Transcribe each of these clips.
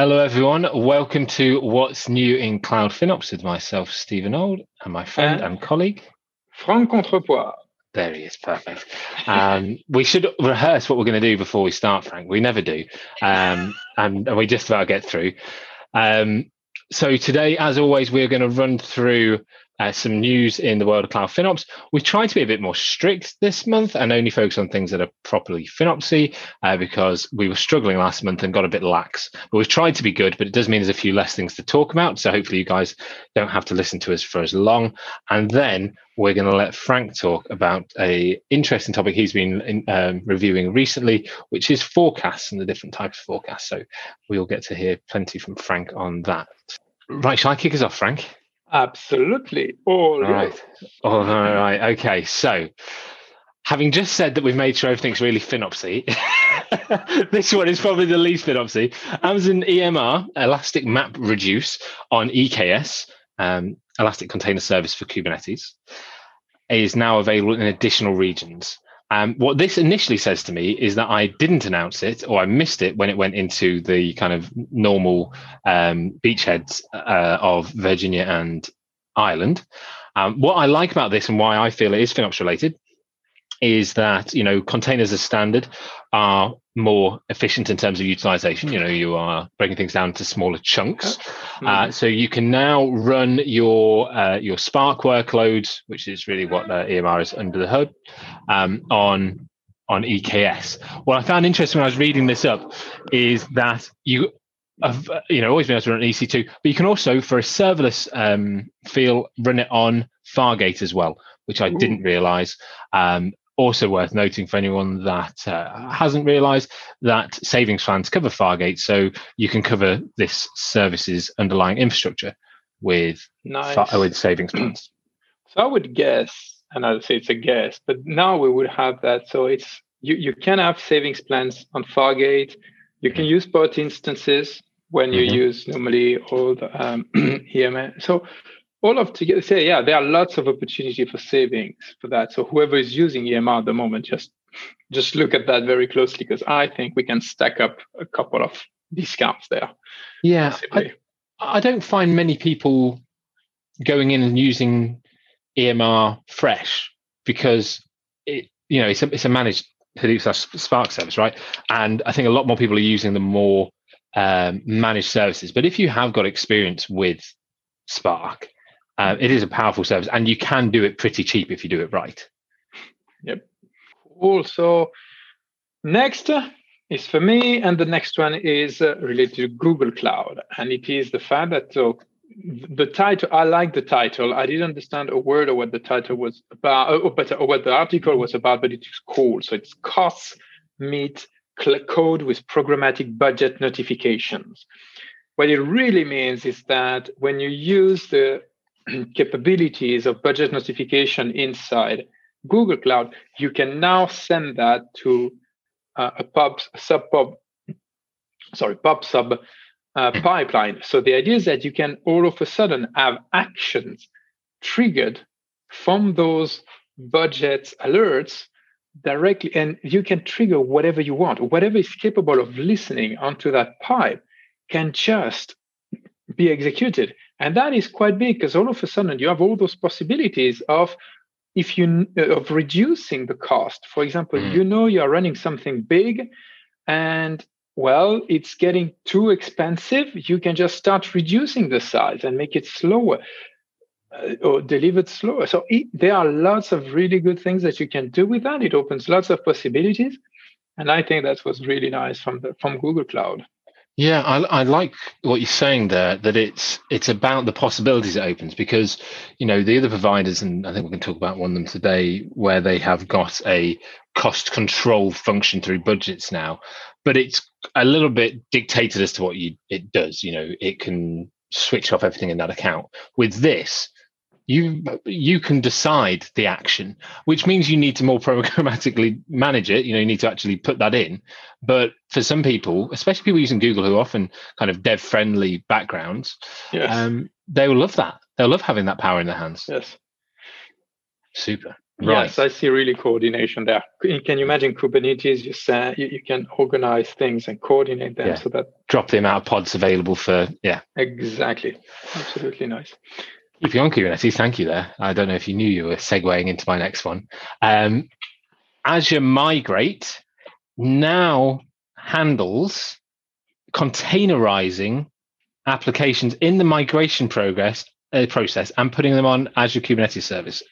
Hello, everyone. Welcome to What's New in Cloud FinOps with myself, Stephen Old, and my friend and, and colleague, Franck Contrepois. There he is, perfect. Um, we should rehearse what we're going to do before we start, Frank. We never do, um, and, and, we just about get through. Um, so today, as always, we're going to run through uh, some news in the world of cloud FinOps. We've tried to be a bit more strict this month and only focus on things that are properly FinOpsy uh, because we were struggling last month and got a bit lax. But we've tried to be good, but it does mean there's a few less things to talk about. So hopefully you guys don't have to listen to us for as long. And then we're going to let Frank talk about a interesting topic he's been in, um, reviewing recently, which is forecasts and the different types of forecasts. So we'll get to hear plenty from Frank on that. Right, shall I kick us off, Frank? Absolutely. All right. All right. Okay. So, having just said that we've made sure everything's really FinOpsy, this one is probably the least FinOpsy. Amazon EMR, Elastic Map Reduce on EKS, um, Elastic Container Service for Kubernetes, is now available in additional regions. Um, what this initially says to me is that I didn't announce it or I missed it when it went into the kind of normal um, beachheads uh, of Virginia and Ireland. Um, what I like about this and why I feel it is FinOps related is that you know containers are standard are more efficient in terms of utilization. You know, you are breaking things down to smaller chunks, mm-hmm. uh, so you can now run your uh, your Spark workloads, which is really what the EMR is under the hood, um, on on EKS. What I found interesting when I was reading this up is that you have you know always been able to run EC2, but you can also for a serverless um, feel run it on Fargate as well, which I Ooh. didn't realize. Um, also worth noting for anyone that uh, hasn't realized that savings plans cover Fargate, so you can cover this service's underlying infrastructure with nice. far, with savings plans. So I would guess, and I'd say it's a guess, but now we would have that. So it's you you can have savings plans on Fargate. You can use both instances when you mm-hmm. use normally all the um, EMR. So all of together say yeah there are lots of opportunity for savings for that. So whoever is using emr at the moment just just look at that very closely because i think we can stack up a couple of discounts there. Yeah I, I, don't find many people going in and using emr fresh because it you know it's a, it's a managed hadoop spark service right? And i think a lot more people are using the more um, managed services. But if you have got experience with spark uh, it is a powerful service, and you can do it pretty cheap if you do it right. Yep. Also, next is for me, and the next one is uh, related to Google Cloud, and it is the fact that so the title. I like the title. I didn't understand a word of what the title was about, or, but, or what the article was about, but it is cool. So it's costs meet code with programmatic budget notifications. What it really means is that when you use the capabilities of budget notification inside Google Cloud, you can now send that to uh, a pub sub pub, sorry, pub sub uh, pipeline. So the idea is that you can all of a sudden have actions triggered from those budget alerts directly, and you can trigger whatever you want. Whatever is capable of listening onto that pipe can just be executed. And that is quite big because all of a sudden you have all those possibilities of if you of reducing the cost. For example, mm. you know you're running something big and well, it's getting too expensive. You can just start reducing the size and make it slower uh, or delivered slower. So it, there are lots of really good things that you can do with that. It opens lots of possibilities. And I think that was really nice from the from Google Cloud. Yeah, I, I, like what you're saying there. That it's it's about the possibilities it opens because you know the other providers, and I think we can talk about one of them today, where they have got a cost control function through budgets now, but it's a little bit dictated as to what you it does. You know, it can switch off everything in that account. With this, you you can decide the action which means you need to more programmatically manage it you know you need to actually put that in but for some people especially people using google who often kind of dev friendly backgrounds yes. um, they will love that they'll love having that power in their hands yes super Right. Yes, I see really coordination there. Can you imagine Kubernetes? You say you, you can organize things and coordinate them Yeah. so that Drop the amount of pods available for yeah. exactly, absolutely nice. Keeping on Kubernetes, thank you there. I don't know if you knew you were segueing into my next one. Um, Azure Migrate now handles containerizing applications in the migration progress uh, process and putting them on Azure Kubernetes Service,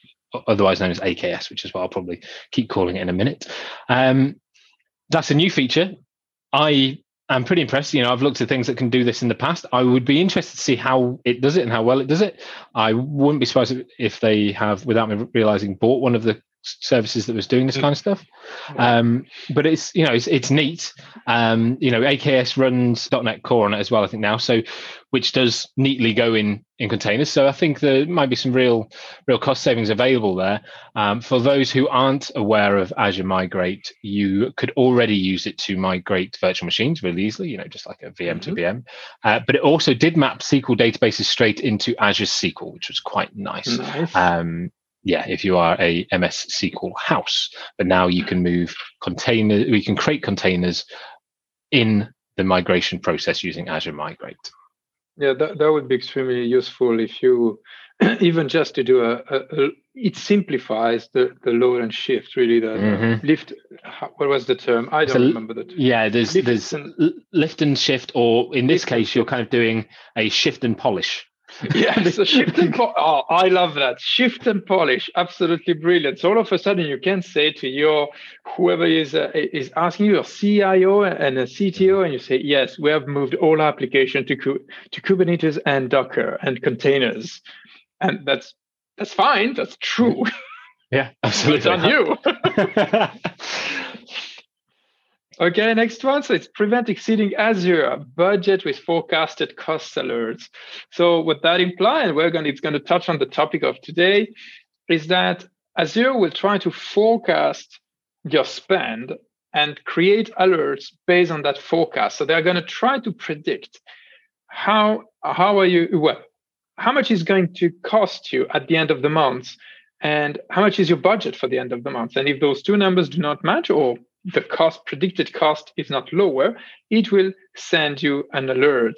otherwise known as AKS, which is what I'll probably keep calling it in a minute. Um, that's a new feature. I am pretty impressed. You know, I've looked at things that can do this in the past. I would be interested to see how it does it and how well it does it. I wouldn't be surprised if they have, without me realizing, bought one of the services that was doing this kind of stuff. Um, but it's you know it's it's neat. Um, you know, AKS runs .NET Core on it as well, I think now. So, which does neatly go in in containers. So I think there might be some real real cost savings available there. Um, for those who aren't aware of Azure Migrate, you could already use it to migrate virtual machines really easily. You know, just like a VM to Mhm. VM. Uh, but it also did map SQL databases straight into Azure SQL, which was quite nice Nice. Yeah, if you are a MS SQL house, but now you can move container, we can create containers in the migration process using Azure Migrate. Yeah, that, that would be extremely useful if you even just to do a, a, a it simplifies the, the load and shift really the, Mhm. lift what was the term i don't a- remember the term. Yeah, there's Lift there's and- lift and shift, or in this case, you're kind of doing a shift and polish. yeah so shift and po- oh i love that. Shift and polish. Absolutely brilliant. So all of a sudden you can say to your whoever is uh, is asking you your cio and a cto and you say yes we have moved all our application to Ku- to kubernetes and docker and containers. And that's that's fine. That's true. Yeah, it's absolutely. on you Okay, next one. So it's prevent exceeding Azure budget with forecasted cost alerts. So what that implies, and we're going, to, it's going to touch on the topic of today, is that Azure will try to forecast your spend and create alerts based on that forecast. So they're going to try to predict how how are you well how much is going to cost you at the end of the month and how much is your budget for the end of the month and if those two numbers do not match or the cost predicted cost is not lower it will send you an alert.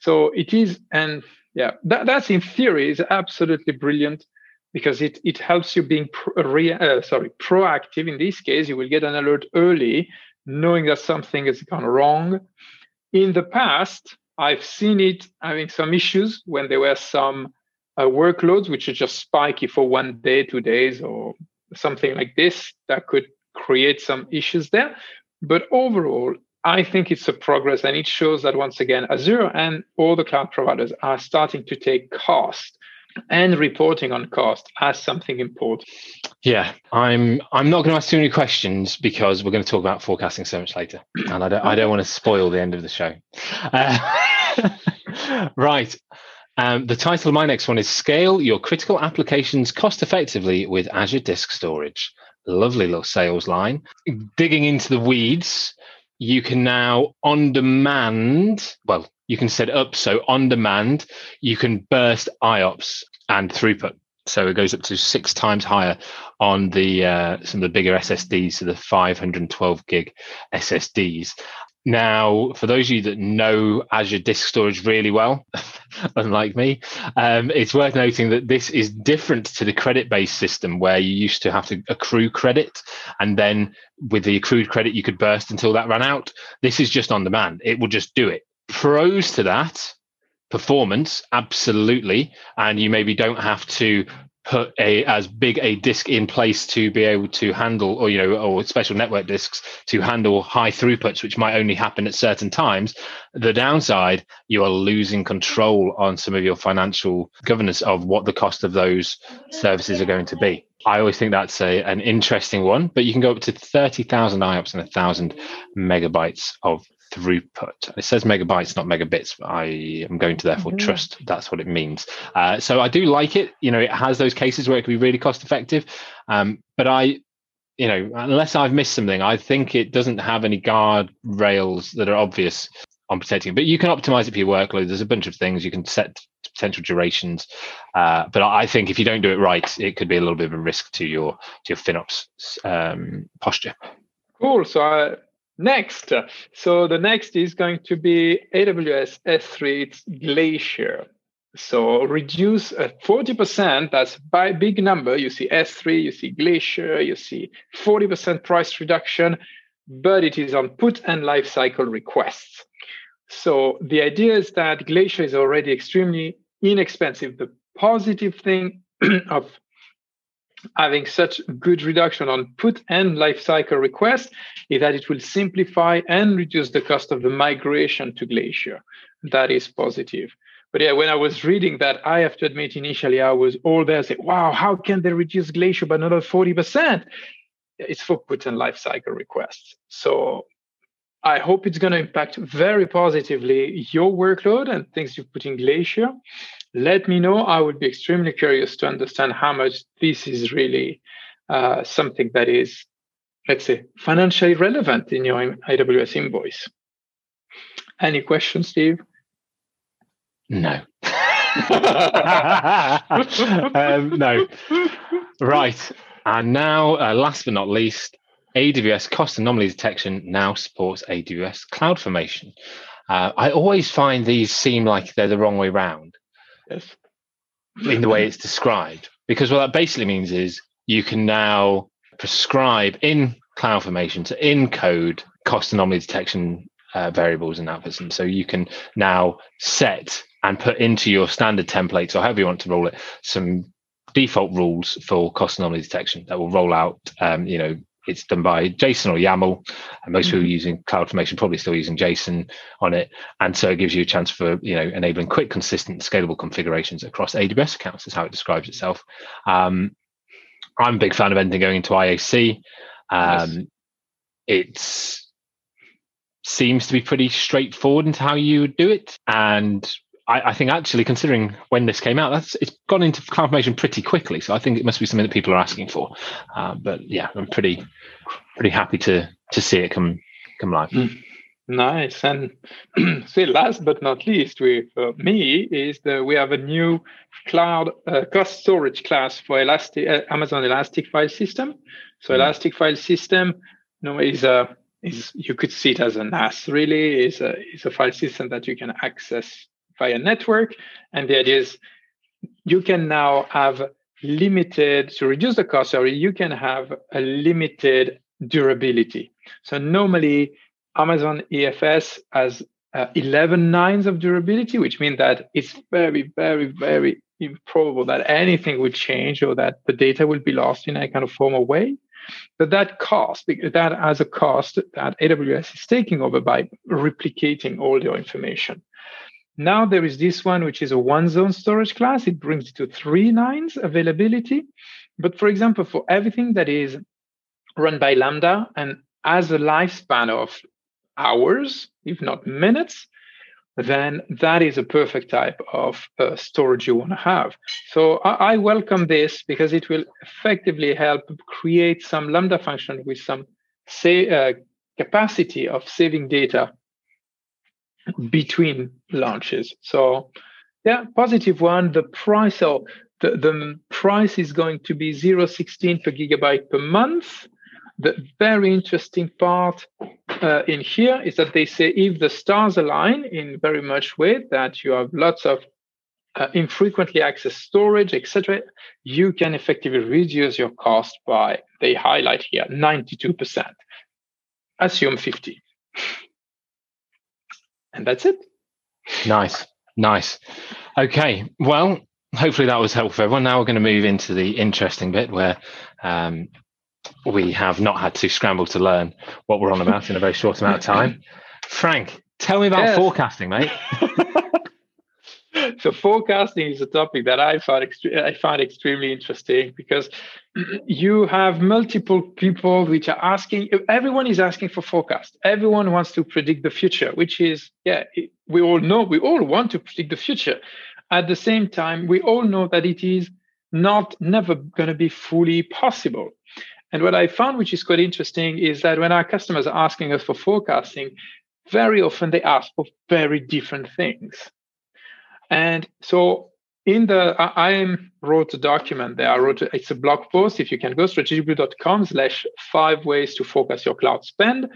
So it is and yeah that, that's in theory is absolutely brilliant because it it helps you being pro, re, uh, sorry proactive. In this case you will get an alert early knowing that something has gone wrong. In the past i've seen it having some issues when there were some uh, workloads which are just spiky for one day two days or something like this that could create some issues there but overall i think it's a progress and it shows that once again azure and all the cloud providers are starting to take cost and reporting on cost as something important Yeah, I'm. I'm not going to ask too many questions because we're going to talk about forecasting so much later, and I don't. I don't want to spoil the end of the show. Uh, right. Um, the title of my next one is "Scale Your Critical Applications Cost Effectively with Azure Disk Storage." Lovely little sales line. Digging into the weeds, you can now on demand. Well, you can set up so on demand you can burst IOPS and throughput. So it goes up to six times higher on the uh, some of the bigger SSDs, so the 512 gig SSDs. Now, for those of you that know Azure Disk Storage really well, unlike me, um, it's worth noting that this is different to the credit-based system where you used to have to accrue credit, and then with the accrued credit you could burst until that ran out. This is just on demand; it will just do it. Pros to that performance absolutely and you maybe don't have to put a as big a disk in place to be able to handle or you know or special network disks to handle high throughputs which might only happen at certain times the downside you are losing control on some of your financial governance of what the cost of those services are going to be. I always think that's a, an interesting one but you can go up to 30,000 IOPS and 1,000 megabytes of throughput. It says megabytes, not megabits. But I am going to therefore Mhm. trust that's what it means. Uh, so I do like it. You know, it has those cases where it can be really cost effective. Um, but I, you know, unless I've missed something, I think it doesn't have any guard rails that are obvious on protecting. But you can optimize it for your workload. There's a bunch of things you can set potential durations. Uh, but I think if you don't do it right, it could be a little bit of a risk to your to your FinOps um, posture. Cool. So uh, next, so the next is going to be AWS S3. It's Glacier. So reduce uh, 40%, that's by big number. You see S3, you see Glacier, you see 40% price reduction, but it is on put and lifecycle requests. So the idea is that Glacier is already extremely inexpensive. The positive thing of having such good reduction on put and lifecycle requests is that it will simplify and reduce the cost of the migration to Glacier. That is positive. But yeah, when I was reading that, I have to admit, initially I was all there saying, wow, how can they reduce Glacier by another 40%? It's for put and lifecycle requests. So I hope it's going to impact very positively your workload and things you put in Glacier. Let me know. I would be extremely curious to understand how much this is really uh, something that is, let's say, financially relevant in your AWS invoice. Any questions, Steve? No. um, no. Right. And now, uh, last but not least, AWS cost anomaly detection now supports AWS CloudFormation. Uh, I always find these seem like they're the wrong way around. Yes. In the way it's described. Because what that basically means is you can now prescribe in CloudFormation to encode cost anomaly detection uh, variables in Atlassian. So you can now set and put into your standard templates or however you want to roll it some default rules for cost anomaly detection that will roll out. Um, you know, it's done by JSON or YAML, and most mm-hmm. people using CloudFormation probably still using JSON on it, and so it gives you a chance for you know enabling quick, consistent, scalable configurations across AWS accounts. Is how it describes itself. Um, I'm a big fan of anything going into IAC. Um, yes. It's seems to be pretty straightforward into how you would do it, and I, I, think actually considering when this came out, that's it's gone into CloudFormation pretty quickly. So I think it must be something that people are asking for. Uh, but yeah, I'm pretty pretty happy to to see it come come live. Mm. Nice. And say last but not least, with uh, me is that we have a new cloud uh, cost storage class for Elastic uh, Amazon Elastic File System. So mm. Elastic File System, you know, is a is you could see it as a NAS really is a is a file system that you can access via network. And the idea is you can now have limited, to reduce the cost, sorry, you can have a limited durability. So normally Amazon EFS has uh, 11 nines of durability, which means that it's very, very, very improbable that anything would change or that the data will be lost in a kind of formal way. But that cost, that has a cost that AWS is taking over by replicating all your information. Now there is this one, which is a one zone storage class. It brings it to three nines availability. But for example, for everything that is run by Lambda and has a lifespan of hours, if not minutes, then that is a perfect type of uh, storage you want to have. So I, I, welcome this because it will effectively help create some Lambda function with some say, uh, capacity of saving data between launches. So yeah, positive one. The price of the, the price is going to be 0.16 per gigabyte per month. The very interesting part uh, in here is that they say if the stars align in very much way that you have lots of uh, infrequently accessed storage, etc., you can effectively reduce your cost by, they highlight here, 92%. Assume 50. And that's it. Nice. Nice. Okay. Well, hopefully that was helpful for everyone. Now we're going to move into the interesting bit where um, we have not had to scramble to learn what we're on about in a very short amount of time. Frank, tell me about yes. forecasting, mate. so forecasting is a topic that I find I find extremely interesting because you have multiple people which are asking. Everyone is asking for forecast. Everyone wants to predict the future, which is yeah. We all know we all want to predict the future. At the same time, we all know that it is not never going to be fully possible. And what I found, which is quite interesting, is that when our customers are asking us for forecasting, very often they ask for very different things. And so in the I, wrote a document there. I wrote it's a blog post. If you can go strategicblue.com slash five ways to focus your cloud spend.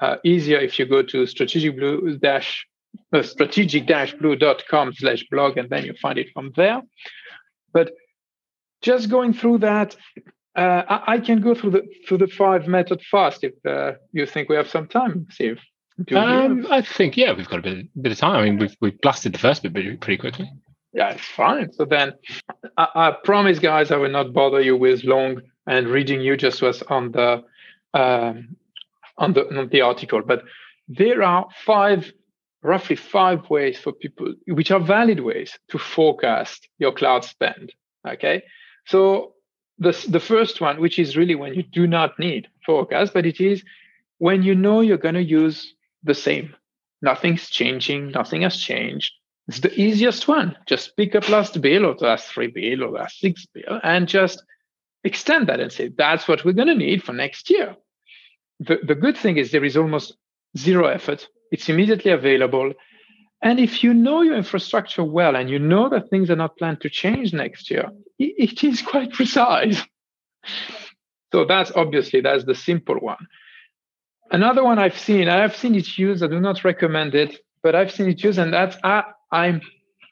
Uh, easier if you go to strategicblue dash uh, strategic dash blue.com slash blog and then you find it from there. But just going through that, uh, I, I, can go through the through the five method fast if uh, you think we have some time, Steve. Um, I think yeah, we've got a bit, bit of time. I mean, we've we blasted the first bit pretty quickly. Yeah, it's fine. So then, I, I, promise, guys, I will not bother you with long and reading you just was on the um, on the on the article. But there are five, roughly five ways for people, which are valid ways to forecast your cloud spend. Okay, so the the first one, which is really when you do not need forecast, but it is when you know you're going to use the same. Nothing's changing. Nothing has changed it's the easiest one. Just pick up last bill or last three bill or last six bill and just extend that and say, that's what we're going to need for next year. The, the good thing is there is almost zero effort. It's immediately available. And if you know your infrastructure well and you know that things are not planned to change next year, it, it is quite precise. So that's obviously that's the simple one. Another one I've seen, I've seen it used. I do not recommend it, but I've seen it used, and that's I, I'm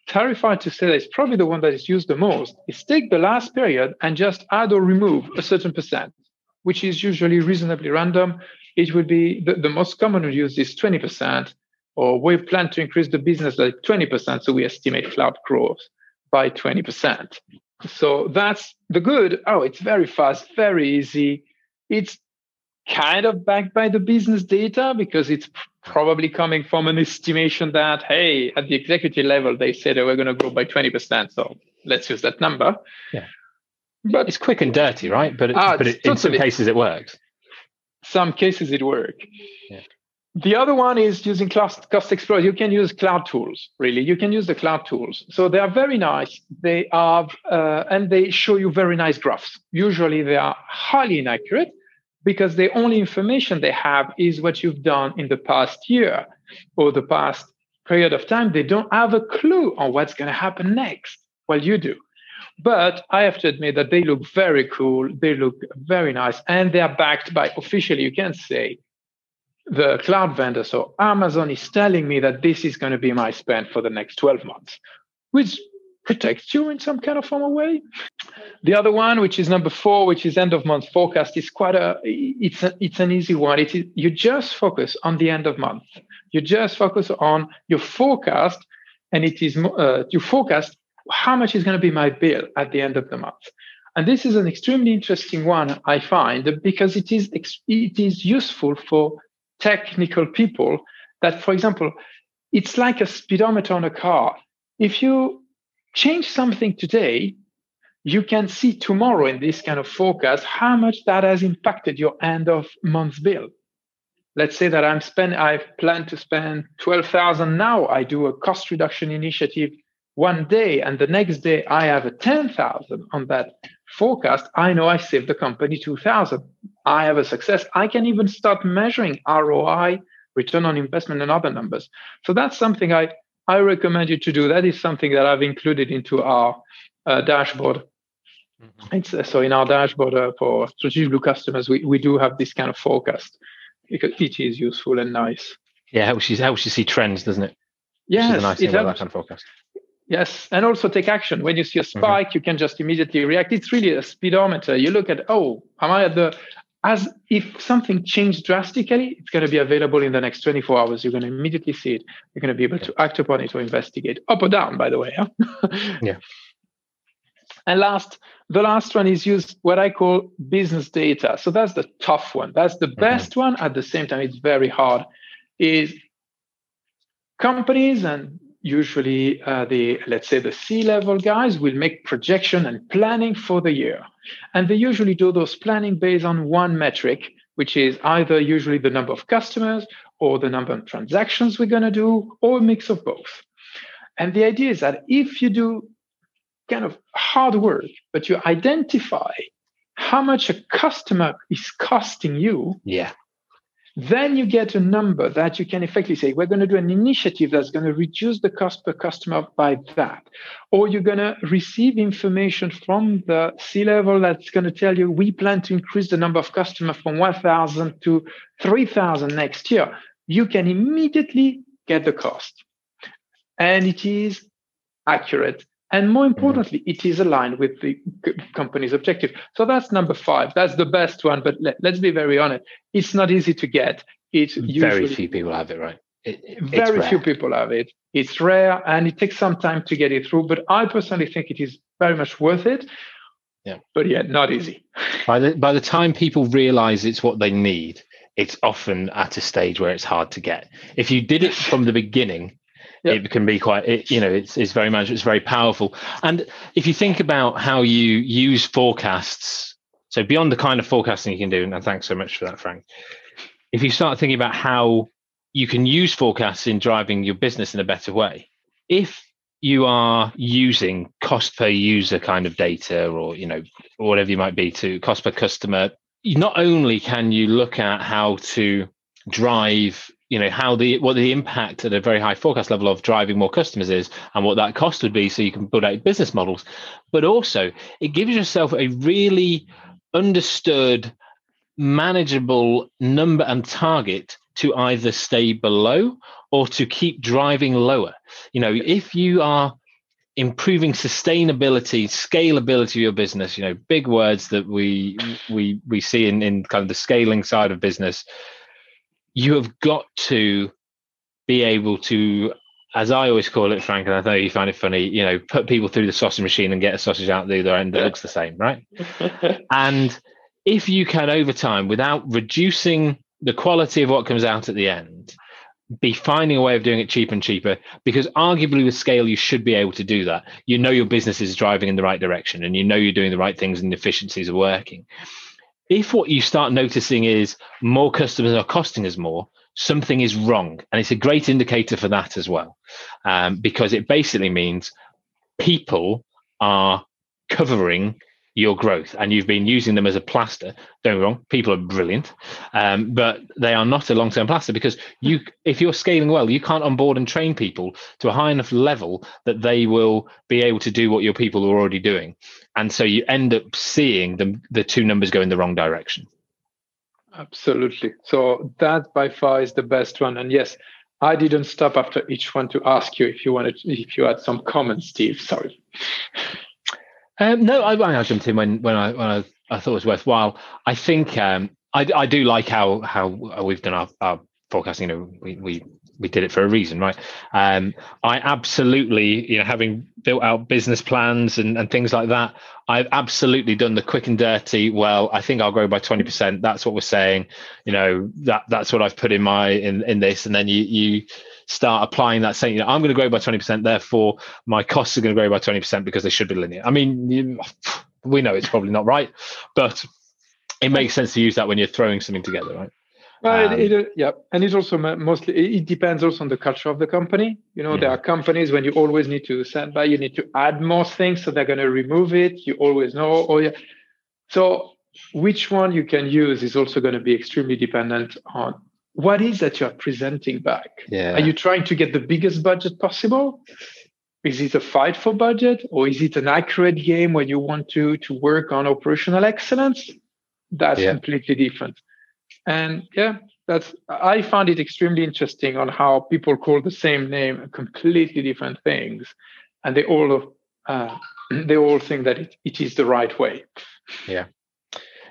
terrified to say that it's probably the one that is used the most, is take the last period and just add or remove a certain percent, which is usually reasonably random. It would be the, the most common use is 20%, or we plan to increase the business like 20%, so we estimate cloud growth by 20%. So that's the good. Oh, it's very fast, very easy. It's kind of backed by the business data because it's probably coming from an estimation that hey at the executive level they said they were going to grow by 20% so let's use that number. Yeah. But it's quick and dirty right? But, it, ah, but it, totally. in some cases it works. Some cases it works yeah. the other one is using cost, cost explorer you can use cloud tools really. You can use the cloud tools. So they are very nice. They are uh, and they show you very nice graphs. Usually they are highly inaccurate because the only information they have is what you've done in the past year or the past period of time. They don't have a clue on what's going to happen next. Well, you do. But I have to admit that they look very cool. They look very nice. And they are backed by officially, you can say, the cloud vendor. So Amazon is telling me that this is going to be my spend for the next 12 months, which protects you in some kind of formal way. The other one, which is number four, which is end of month forecast, is quite a it's a, it's an easy one. It is you just focus on the end of month. You just focus on your forecast, and it is uh, you forecast how much is going to be my bill at the end of the month. And this is an extremely interesting one, I find, because it is it is useful for technical people. That, for example, it's like a speedometer on a car. If you change something today, you can see tomorrow in this kind of forecast how much that has impacted your end of month bill. Let's say that I'm spend I've planned to spend 12,000 now. I do a cost reduction initiative one day and the next day I have a 10,000 on that forecast. I know I saved the company 2,000. I have a success. I can even start measuring ROI, return on investment and other numbers. So that's something I I recommend you to do. That is something that I've included into our uh, dashboard. Mm-hmm. It's, uh, so in our dashboard uh, for strategic blue customers, we, we do have this kind of forecast because it is useful and nice. Yeah, helps you helps you see trends, doesn't it? Yes, nice it helps. that kind of forecast. Yes, and also take action. When you see a mm-hmm. spike, mm-hmm. you can just immediately react. It's really a speedometer. You look at, oh, am I at the as if something changed drastically, it's going to be available in the next 24 hours. You're going to immediately see it. You're going to be able to act upon it or investigate up or down, by the way. Huh? yeah. And last, the last one is use what I call business data. So that's the tough one. That's the mm-hmm. best one. At the same time, it's very hard. Is companies and usually uh, the let's say the c level guys will make projection and planning for the year. And they usually do those planning based on one metric which is either usually the number of customers or the number of transactions we're going to do or a mix of both. And the idea is that if you do kind of hard work but you identify how much a customer is costing you yeah then you get a number that you can effectively say, we're going to do an initiative that's going to reduce the cost per customer by that. Or you're going to receive information from the C level that's going to tell you, we plan to increase the number of customers from 1,000 to 3,000 next year. You can immediately get the cost. And it is accurate. And more importantly, it is aligned with the company's objective. So that's number five. That's the best one. But let, us be very honest. It's not easy to get. It's very few people have it, right? It, very few people have it. It's rare and it takes some time to get it through. But I personally think it is very much worth it. Yeah. But yeah, not easy. By the by the time people realize it's what they need, it's often at a stage where it's hard to get. If you did it from the beginning, it can be quite it, you know it's, it's very much it's very powerful. And if you think about how you use forecasts so beyond the kind of forecasting you can do and thanks so much for that frank. If you start thinking about how you can use forecasts in driving your business in a better way if you are using cost per user kind of data or you know whatever you might be to cost per customer not only can you look at how to drive you know how the what the impact at a very high forecast level of driving more customers is and what that cost would be so you can build out business models. But also it gives yourself a really understood manageable number and target to either stay below or to keep driving lower. You know if you are improving sustainability scalability of your business you know big words that we we we see in in kind of the scaling side of business you have got to be able to as I always call it, Frank, and I know you find it funny, you know, put people through the sausage machine and get a sausage out the other end that looks the same, right? and if you can, over time, without reducing the quality of what comes out at the end, be finding a way of doing it cheaper and cheaper, because arguably with scale, you should be able to do that. You know your business is driving in the right direction and you know you're doing the right things and the efficiencies are working if what you start noticing is more customers are costing us more, something is wrong. And it's a great indicator for that as well, um, because it basically means people are covering your growth and you've been using them as a plaster. Don't get wrong people are brilliant um, but they are not a long-term plaster because you if you're scaling well you can't onboard and train people to a high enough level that they will be able to do what your people are already doing. And so you end up seeing the, the two numbers go in the wrong direction. Absolutely. So that by far is the best one. And yes I didn't stop after each one to ask you if you wanted if you had some comments, Steve. Sorry. Um, no, I, I jumped in when when I when I, I thought it was worthwhile. I think um, I, I do like how how we've done our, our forecasting. You know, we, we we did it for a reason, right? Um, I absolutely, you know, having built out business plans and, and things like that, I've absolutely done the quick and dirty. Well, I think I'll grow by twenty percent. That's what we're saying. You know, that that's what I've put in my in in this, and then you you start applying that saying, you know, I'm going to grow by 20%, therefore my costs are going to grow by 20% because they should be linear. I mean, you, we know it's probably not right, but it makes sense to use that when you're throwing something together, right? Well, um, it, it, yeah, and it's also mostly it depends also on the culture of the company. You know, there are companies when you always need to send by, you need to add more things, so they're going to remove it. You always know, oh yeah. So which one you can use is also going to be extremely dependent on what is that you're presenting back? Yeah. Are you trying to get the biggest budget possible? Is it a fight for budget or is it an accurate game where you want to, to work on operational excellence? That's yeah. completely different. And yeah, that's I found it extremely interesting on how people call the same name completely different things. And they all uh, they all think that it, it is the right way. Yeah.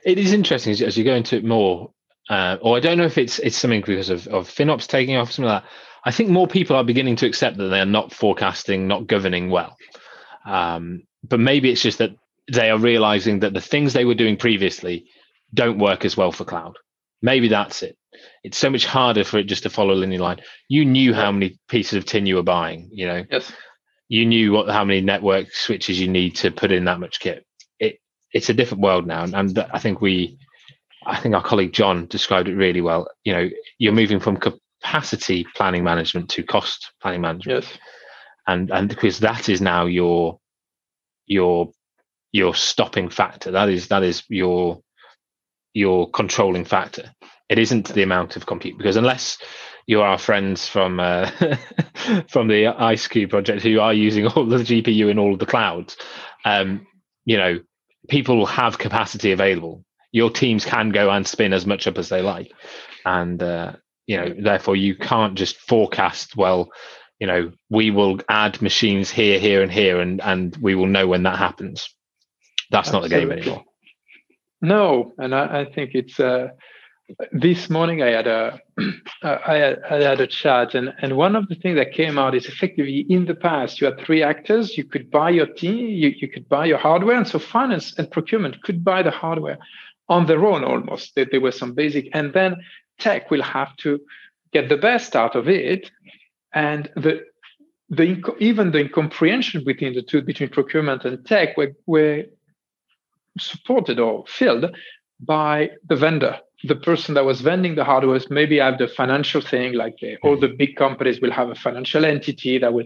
It is interesting as you go into it more uh, or I don't know if it's it's something because of, of FinOps taking off, something like that. I think more people are beginning to accept that they are not forecasting, not governing well. Um, but maybe it's just that they are realizing that the things they were doing previously don't work as well for cloud. Maybe that's it. It's so much harder for it just to follow a linear line. You knew how many pieces of tin you were buying, you know. Yes. You knew what how many network switches you need to put in that much kit. It it's a different world now, and I think we I think our colleague John described it really well. You know, you're moving from capacity planning management to cost planning management. Yes. And and because that is now your your your stopping factor. That is that is your your controlling factor. It isn't the amount of compute because unless you are friends from uh, from the IceCube project who are using all the GPU in all of the clouds, um, you know, people have capacity available. Your teams can go and spin as much up as they like, and uh, you know, therefore you can't just forecast well. You know, we will add machines here, here, and here, and and we will know when that happens. That's Absolutely. not the game anymore. No, and I, I think it's uh, this morning I had a I had, I had a chat, and and one of the things that came out is effectively in the past you had three actors. You could buy your team, you, you could buy your hardware, and so finance and procurement could buy the hardware on their own almost. There, there were some basic, and then tech will have to get the best out of it, and the the even the incomprehension between the two between procurement and tech were, were supported or filled by the vendor the person that was vending the hardware maybe have the financial thing like the, all the big companies will have a financial entity that will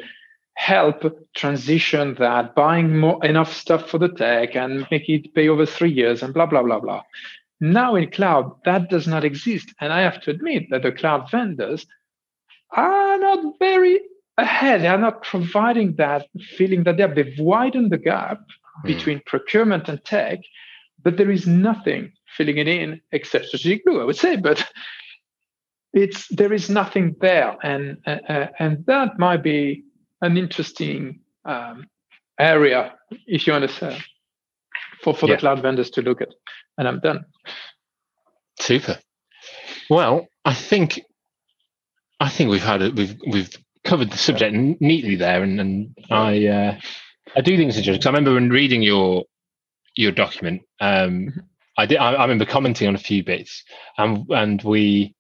help transition that buying more enough stuff for the tech and make it pay over three years and blah blah blah blah now in cloud that does not exist and i have to admit that the cloud vendors are not very ahead they are not providing that feeling that they have they've widened the gap mm. between procurement and tech but there is nothing filling it in except Strategic Blue, I would say. But it's there is nothing there, and uh, and that might be an interesting um, area if you understand for for yeah. the cloud vendors to look at. And I'm done. Super. Well, I think I think we've had it. We've we've covered the subject neatly there, and, and I uh, I do think it's interesting because I remember when reading your your document, um, mm-hmm. I did. I, I, remember commenting on a few bits, and and we,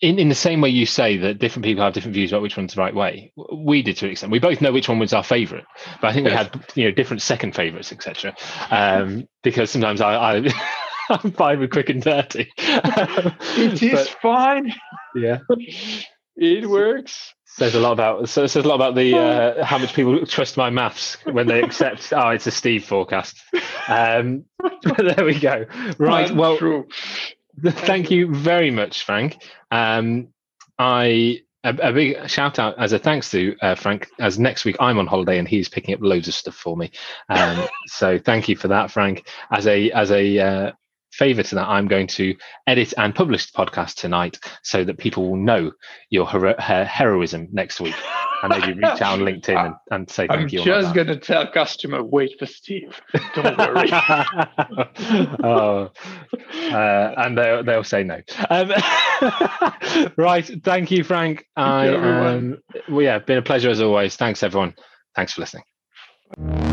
in in the same way you say that different people have different views about which one's the right way. We did to an extent. We both know which one was our favourite, but I think we had you know different second favourites, etc. Um, because sometimes I. I I'm fine with quick and dirty. it is but, fine. Yeah. It works says a lot about so says a lot about the uh, how much people trust my maths when they accept oh it's a Steve forecast. Um, there we go. Right. Well, true. thank you very much, Frank. Um, I a, a, big shout out as a thanks to uh, Frank, as next week I'm on holiday and he's picking up loads of stuff for me. Um, so thank you for that, Frank. As a as a uh, favor to that, I'm going to edit and publish the podcast tonight so that people will know your hero- heroism next week and maybe reach out on LinkedIn and, and say thank I'm you. I'm just going to tell customer, wait for Steve. Don't worry. oh, uh, and they'll, they'll say no. Um, right. Thank you, Frank. Thank I, you, um, well, yeah, been a pleasure as always. Thanks, everyone. Thanks for listening.